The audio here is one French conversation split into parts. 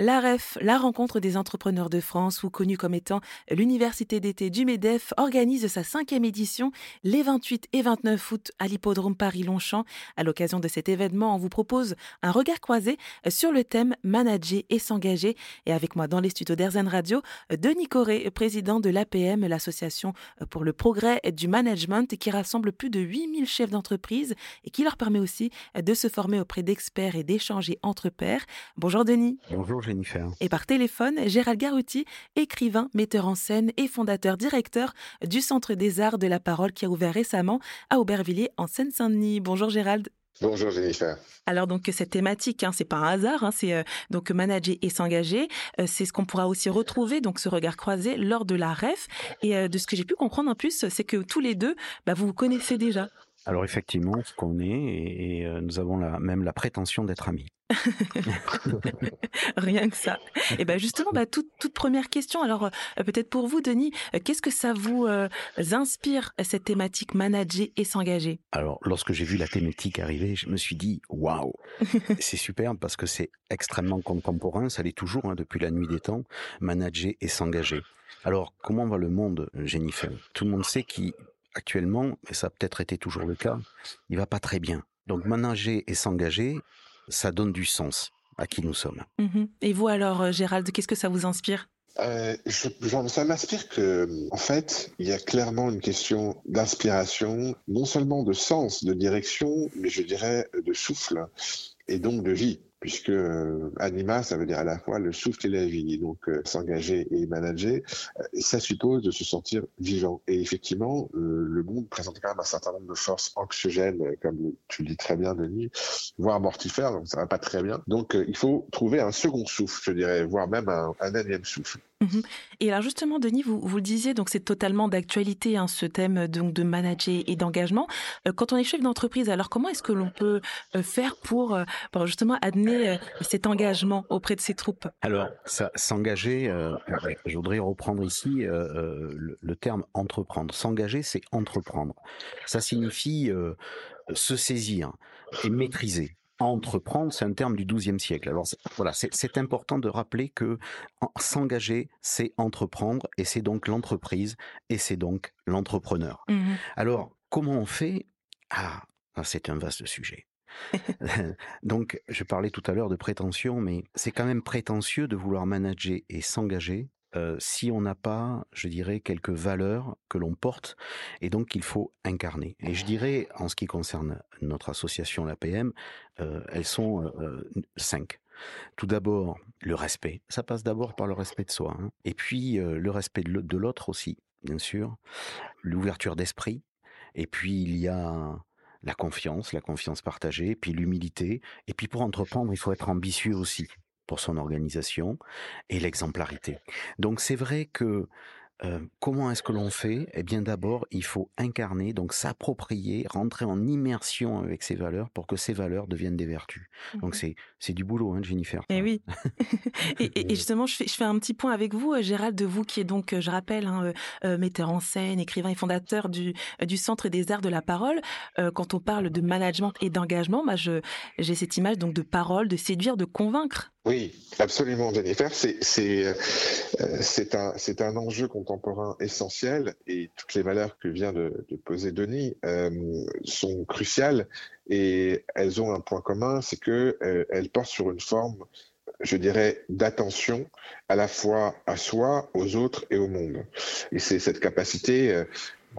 L'AREF, la rencontre des entrepreneurs de France, ou connue comme étant l'université d'été du MEDEF, organise sa cinquième édition les 28 et 29 août à l'hippodrome Paris-Longchamp. À l'occasion de cet événement, on vous propose un regard croisé sur le thème manager et s'engager. Et avec moi dans les studios d'Airzen Radio, Denis Corré, président de l'APM, l'association pour le progrès du management, qui rassemble plus de 8000 chefs d'entreprise et qui leur permet aussi de se former auprès d'experts et d'échanger entre pairs. Bonjour Denis. Bonjour Jennifer. Et par téléphone, Gérald Garouti, écrivain, metteur en scène et fondateur directeur du Centre des Arts de la Parole qui a ouvert récemment à Aubervilliers en Seine-Saint-Denis. Bonjour Gérald. Bonjour Jennifer. Alors donc cette thématique, hein, c'est pas un hasard, hein, c'est euh, donc manager et s'engager. Euh, c'est ce qu'on pourra aussi retrouver donc ce regard croisé lors de la REF. Et euh, de ce que j'ai pu comprendre en plus, c'est que tous les deux, bah, vous vous connaissez déjà. Alors effectivement, ce qu'on est, et, nous avons la, même la prétention d'être amis. Rien que ça. Et ben justement, bah, toute, toute première question. Alors euh, peut-être pour vous, Denis, euh, qu'est-ce que ça vous euh, inspire cette thématique manager et s'engager? Alors lorsque j'ai vu la thématique arriver, je me suis dit waouh, c'est superbe parce que c'est extrêmement contemporain. Ça l'est toujours hein, depuis la nuit des temps. Manager et s'engager. Alors comment va le monde, Jennifer? Tout le monde sait qu'actuellement, et ça a peut-être été toujours le cas, il va pas très bien. Donc manager et s'engager, ça donne du sens à qui nous sommes. Mhm. Et vous alors, euh, Gérald, qu'est-ce que ça vous inspire? Euh, ça m'inspire que, en fait, il y a clairement une question d'inspiration, non seulement de sens, de direction, mais je dirais de souffle et donc de vie puisque euh, anima, ça veut dire à la fois le souffle et la vie. Donc euh, s'engager et manager, euh, ça suppose de se sentir vivant. Et effectivement, le monde présente quand même un certain nombre de forces anxiogènes, comme tu le dis très bien, Denis, voire mortifères, donc ça va pas très bien. Donc il faut trouver un second souffle, je dirais, voire même un, un énième souffle. Mhm. Et alors justement, Denis, vous, vous le disiez, donc c'est totalement d'actualité hein, ce thème donc de manager et d'engagement. quand on est chef d'entreprise, alors comment est-ce que l'on peut faire pour, pour justement amener euh, cet engagement auprès de ses troupes Alors, s'engager, euh, je voudrais reprendre ici euh, le, terme entreprendre. S'engager, c'est entreprendre. Ça signifie se saisir et maîtriser entreprendre, c'est un terme du XIIe siècle. Alors voilà, c'est important de rappeler que s'engager, c'est entreprendre, et c'est donc l'entreprise, et c'est donc l'entrepreneur. Mmh Alors, comment on fait? Ah, c'est un vaste sujet. Donc, je parlais tout à l'heure de prétention, mais c'est quand même prétentieux de vouloir manager et s'engager euh, si on n'a pas, je dirais, quelques valeurs que l'on porte et donc qu'il faut incarner. Et je dirais, en ce qui concerne notre association, l'APM, euh, elles sont euh, cinq. Tout d'abord, le respect. Ça passe d'abord par le respect de soi. Hein. Et puis, le respect de l'autre aussi, bien sûr. L'ouverture d'esprit. Et puis, il y a la confiance, la confiance partagée, puis l'humilité. Et puis pour entreprendre, il faut être ambitieux aussi pour son organisation et l'exemplarité. Donc c'est vrai que euh, comment est-ce que l'on fait? Eh bien d'abord, il faut incarner, donc s'approprier, rentrer en immersion avec ces valeurs pour que ces valeurs deviennent des vertus. Donc mhm. c'est c'est du boulot, hein, Jennifer. Et eh oui. et, justement, je fais, je fais un petit point avec vous, euh, Gérald, de vous qui est donc, euh, je rappelle, hein, metteur en scène, écrivain et fondateur du du Centre des Arts de la Parole. quand on parle de management et d'engagement, moi, je j'ai cette image donc de parole, de séduire, de convaincre. Oui, absolument, Jennifer. C'est un, enjeu contemporain essentiel et toutes les valeurs que vient de, poser Denis euh, sont cruciales et elles ont un point commun, c'est qu'elles euh, portent sur une forme, je dirais, d'attention à la fois à soi, aux autres et au monde. Et c'est cette capacité euh,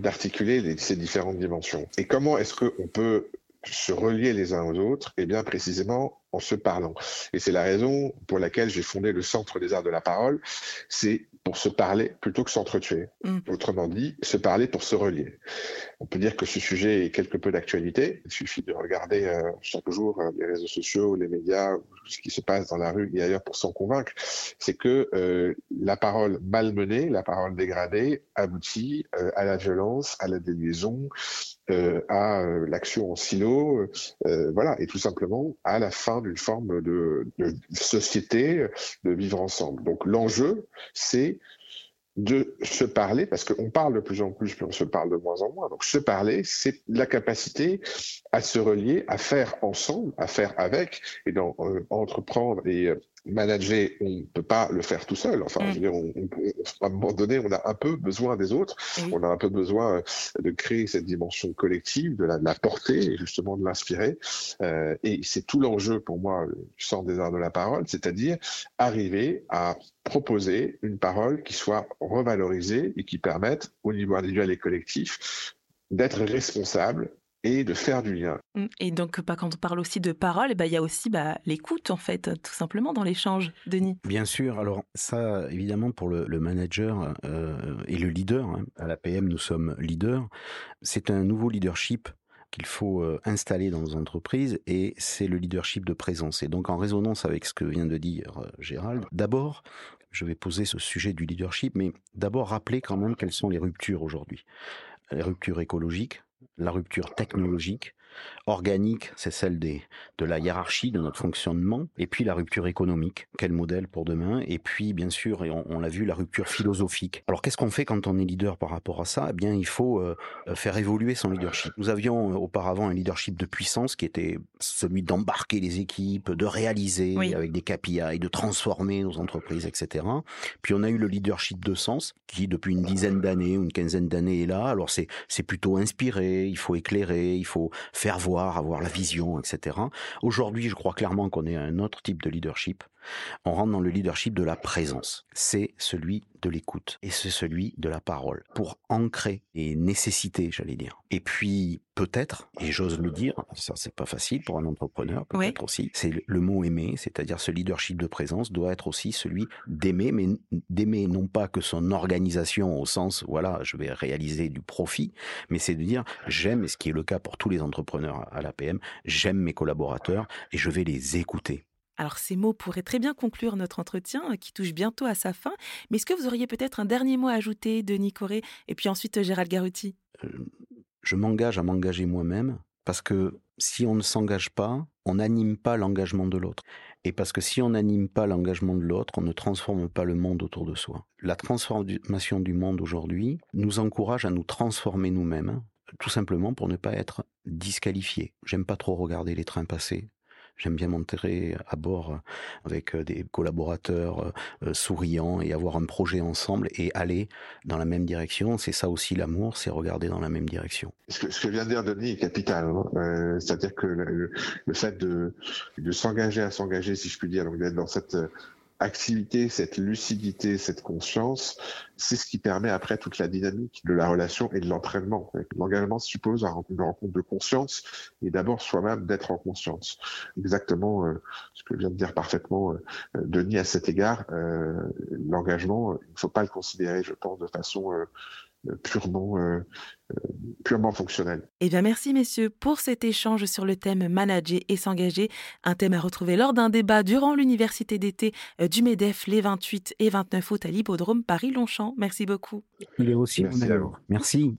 d'articuler ces différentes dimensions. Et comment est-ce qu'on peut se relier les uns aux autres, et bien précisément en se parlant. Et c'est la raison pour laquelle j'ai fondé le Centre des Arts de la Parole. C'est pour se parler plutôt que s'entretuer. Mm. Autrement dit, se parler pour se relier. On peut dire que ce sujet est quelque peu d'actualité. Il suffit de regarder euh, chaque jour euh, les réseaux sociaux, les médias, ce qui se passe dans la rue et ailleurs pour s'en convaincre. C'est que euh, la parole malmenée, la parole dégradée, aboutit à la violence, à la déliaison, à l'action en silo, voilà, et tout simplement à la fin d'une forme de, société, de vivre ensemble. Donc l'enjeu, c'est de se parler, parce qu'on parle de plus en plus, puis on se parle de moins en moins. Donc se parler, c'est la capacité à se relier, à faire ensemble, à faire avec, et d'entreprendre euh, et, manager, on ne peut pas le faire tout seul. Enfin, je veux dire, on, à un moment donné, on a un peu besoin des autres. On a un peu besoin euh, de créer cette dimension collective, de la, porter et justement de l'inspirer. Euh, et c'est tout l'enjeu pour moi du Centre des arts de la parole, c'est-à-dire arriver à proposer une parole qui soit revalorisée et qui permette au niveau individuel et collectif d'être responsable et de faire du lien. Mmh. Et donc, bah, quand on parle aussi de parole, bah, il y a aussi bah, l'écoute, en fait, tout simplement, dans l'échange, Denis. Bien sûr. Alors, ça, évidemment, pour le, manager euh, et le leader, hein, à la PM, nous sommes leaders, c'est un nouveau leadership qu'il faut euh, installer dans nos entreprises et c'est le leadership de présence. Et donc en résonance avec ce que vient de dire euh, Gérald, d'abord, je vais poser ce sujet du leadership, mais d'abord rappeler quand même quelles sont les ruptures aujourd'hui. Les ruptures écologiques, la rupture technologique, organique, c'est celle des, de la hiérarchie de notre fonctionnement, et puis la rupture économique, quel modèle pour demain, et puis bien sûr, et on, l'a vu, la rupture philosophique. Alors qu'est-ce qu'on fait quand on est leader par rapport à ça? Eh bien, il faut euh, faire évoluer son leadership. Nous avions euh, auparavant un leadership de puissance qui était celui d'embarquer les équipes, de réaliser avec des KPI, de transformer nos entreprises, etc. Puis on a eu le leadership de sens qui, depuis une dizaine d'années ou une quinzaine d'années, est là. Alors c'est c'est plutôt inspiré, il faut éclairer, il faut faire voir, avoir la vision, etc. Aujourd'hui, je crois clairement qu'on est un autre type de leadership. On rentre dans le leadership de la présence. C'est celui de l'écoute et c'est celui de la parole pour ancrer les nécessités, j'allais dire. Et puis peut-être, et j'ose le dire, ça c'est pas facile pour un entrepreneur, peut-être aussi, c'est le mot aimer, c'est-à-dire ce leadership de présence doit être aussi celui d'aimer, mais d'aimer non pas que son organisation au sens, voilà, je vais réaliser du profit, mais c'est de dire j'aime, et ce qui est le cas pour tous les entrepreneurs à l'APM, j'aime mes collaborateurs et je vais les écouter. Alors ces mots pourraient très bien conclure notre entretien euh, qui touche bientôt à sa fin, mais est-ce que vous auriez peut-être un dernier mot à ajouter, Denis Coré, et puis ensuite euh, Gérald Garuti euh, Je m'engage à m'engager moi-même, parce que si on ne s'engage pas, on n'anime pas l'engagement de l'autre. Et parce que si on n'anime pas l'engagement de l'autre, on ne transforme pas le monde autour de soi. La transformation du monde aujourd'hui nous encourage à nous transformer nous-mêmes, tout simplement pour ne pas être disqualifiés. J'aime pas trop regarder les trains passer. J'aime bien monter à bord euh, avec euh, des collaborateurs euh, souriants et avoir un projet ensemble et aller dans la même direction. C'est ça aussi l'amour, c'est regarder dans la même direction. Ce que, ce que vient de dire Denis est capital. Hein. C'est-à-dire que le, fait de, de s'engager à s'engager, si je puis dire, donc d'être dans cette activité, cette lucidité, cette conscience, c'est ce qui permet après toute la dynamique de la relation et de l'entraînement. L'engagement suppose une rencontre de conscience et d'abord soi-même d'être en conscience. Exactement euh, ce que vient de dire parfaitement euh, Denis à cet égard. Euh, l'engagement, il ne faut pas le considérer, je pense, de façon purement, euh, euh, purement fonctionnel. Eh bien, merci messieurs pour cet échange sur le thème manager et s'engager, un thème à retrouver lors d'un débat durant l'université d'été euh, du MEDEF les 28 et 29 août à l'hippodrome Paris-Longchamp. Merci beaucoup. Il est aussi merci. Merci.